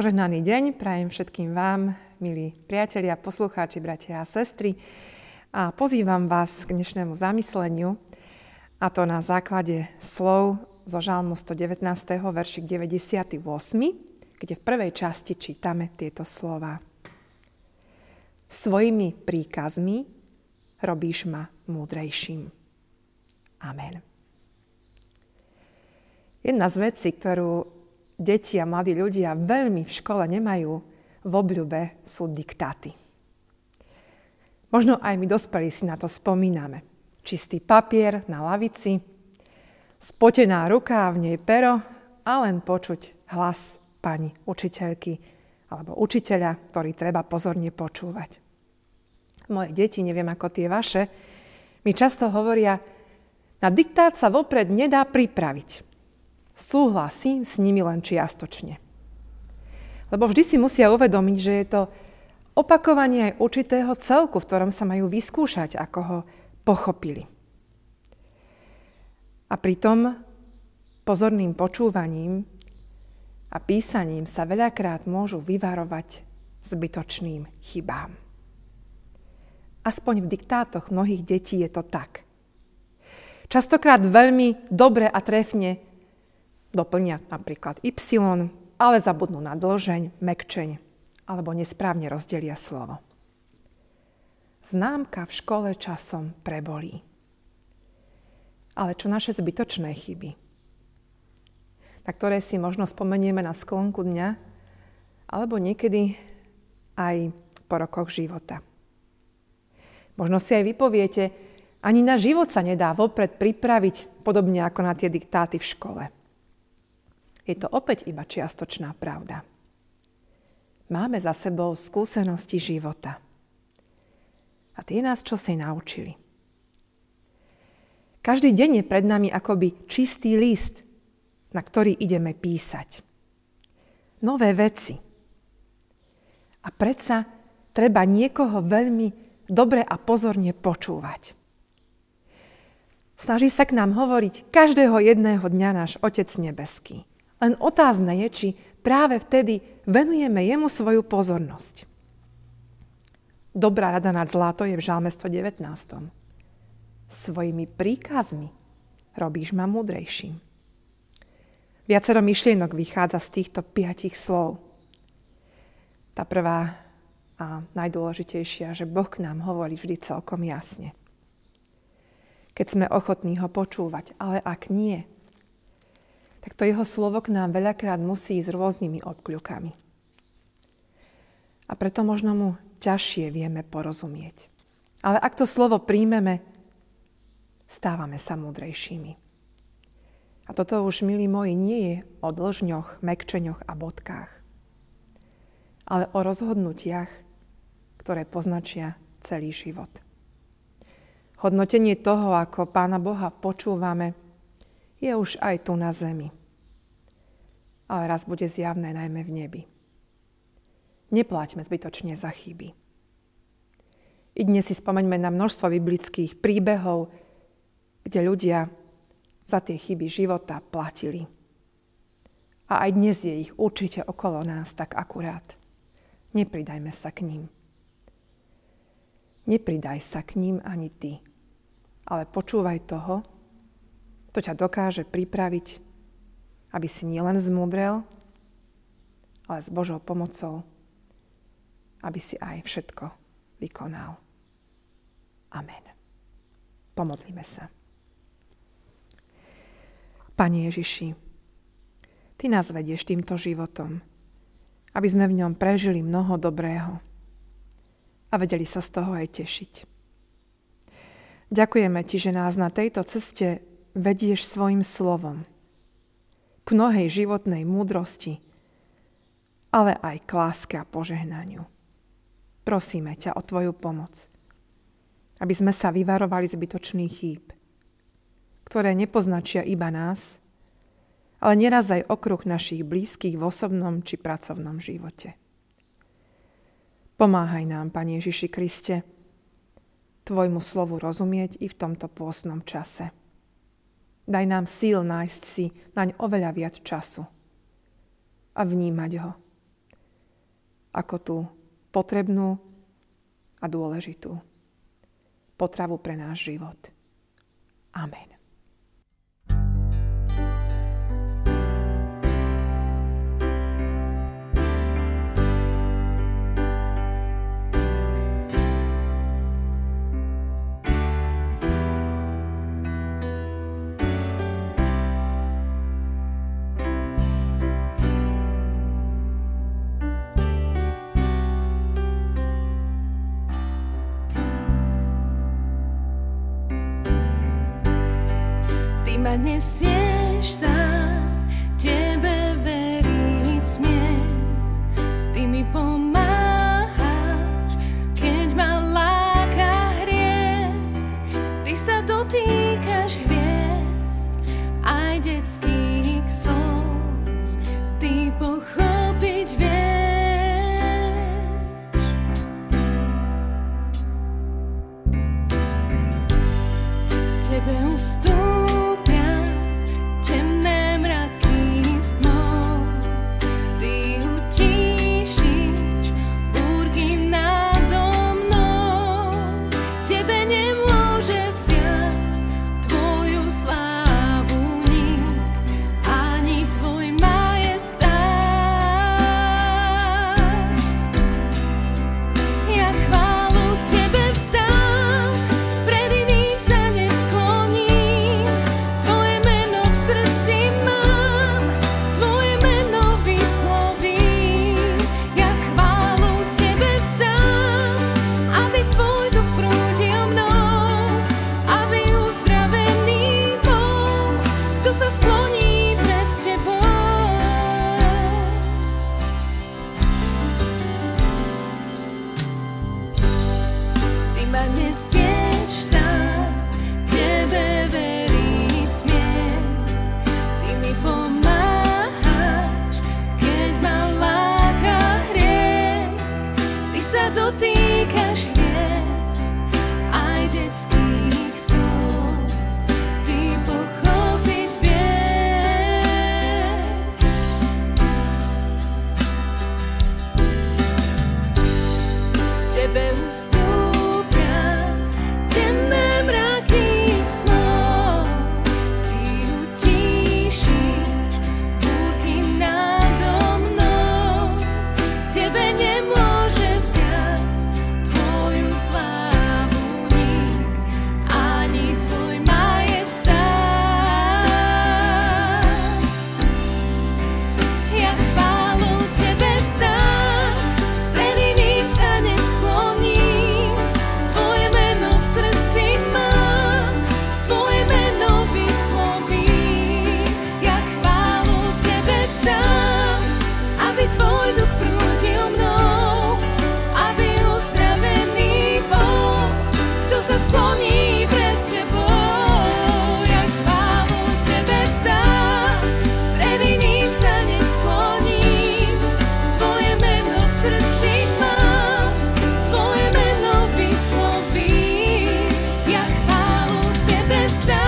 Požehnaný deň prajem všetkým vám, milí priatelia, poslucháči, bratia a sestry. A pozývam vás k dnešnému zamysleniu, a to na základe slov zo Žalmu 119. veršik 98, kde v prvej časti čítame tieto slova. Svojimi príkazmi robíš ma múdrejším. Amen. Jedna z vecí, ktorú deti a mladí ľudia veľmi v škole nemajú v obľúbe sú diktáty. Možno aj my dospelí si na to spomíname. Čistý papier na lavici, spotená ruka v nej pero a len počuť hlas pani učiteľky alebo učiteľa, ktorý treba pozorne počúvať. Moje deti, neviem ako tie vaše, mi často hovoria, na diktát sa vopred nedá pripraviť. Súhlasím s nimi len čiastočne. Lebo vždy si musia uvedomiť, že je to opakovanie aj určitého celku, v ktorom sa majú vyskúšať, ako ho pochopili. A pritom pozorným počúvaním a písaním sa veľakrát môžu vyvarovať zbytočným chybám. Aspoň v diktátoch mnohých detí je to tak. Častokrát veľmi dobre a trefne doplnia napríklad Y, ale zabudnú na dlžeň, mekčeň alebo nesprávne rozdelia slovo. Známka v škole časom prebolí. Ale čo naše zbytočné chyby, na ktoré si možno spomenieme na sklonku dňa, alebo niekedy aj po rokoch života. Možno si aj vypoviete, ani na život sa nedá vopred pripraviť, podobne ako na tie diktáty v škole je to opäť iba čiastočná pravda. Máme za sebou skúsenosti života. A tie nás čo si naučili. Každý deň je pred nami akoby čistý list, na ktorý ideme písať. Nové veci. A predsa treba niekoho veľmi dobre a pozorne počúvať. Snaží sa k nám hovoriť každého jedného dňa náš Otec Nebeský. Len otázne je, či práve vtedy venujeme jemu svoju pozornosť. Dobrá rada nad zlato je v žalme 119. Svojimi príkazmi robíš ma múdrejším. Viacero myšlienok vychádza z týchto piatich slov. Tá prvá a najdôležitejšia, že Boh nám hovorí vždy celkom jasne. Keď sme ochotní ho počúvať, ale ak nie, tak to jeho slovo k nám veľakrát musí ísť rôznymi obkľukami. A preto možno mu ťažšie vieme porozumieť. Ale ak to slovo príjmeme, stávame sa múdrejšími. A toto už, milí moji, nie je o dlžňoch, mekčeňoch a bodkách, ale o rozhodnutiach, ktoré poznačia celý život. Hodnotenie toho, ako Pána Boha počúvame, je už aj tu na zemi. Ale raz bude zjavné najmä v nebi. Nepláťme zbytočne za chyby. I dnes si spomeňme na množstvo biblických príbehov, kde ľudia za tie chyby života platili. A aj dnes je ich určite okolo nás tak akurát. Nepridajme sa k ním. Nepridaj sa k ním ani ty, ale počúvaj toho, to ťa dokáže pripraviť, aby si nielen zmudrel, ale s Božou pomocou, aby si aj všetko vykonal. Amen. Pomodlíme sa. Pane Ježiši, Ty nás vedieš týmto životom, aby sme v ňom prežili mnoho dobrého a vedeli sa z toho aj tešiť. Ďakujeme Ti, že nás na tejto ceste vedieš svojim slovom k mnohej životnej múdrosti, ale aj k láske a požehnaniu. Prosíme ťa o Tvoju pomoc, aby sme sa vyvarovali zbytočných chýb, ktoré nepoznačia iba nás, ale neraz aj okruh našich blízkych v osobnom či pracovnom živote. Pomáhaj nám, Pane Ježiši Kriste, Tvojmu slovu rozumieť i v tomto pôsnom čase. Daj nám síl nájsť si naň oveľa viac času a vnímať ho ako tú potrebnú a dôležitú potravu pre náš život. Amen. Ma nesieš sám, tebe veriť smiem. Ty mi pomáhaš, keď ma láka hriech. Ty sa dotýkaš hviezd, aj detských slz. Ty pochopiť sa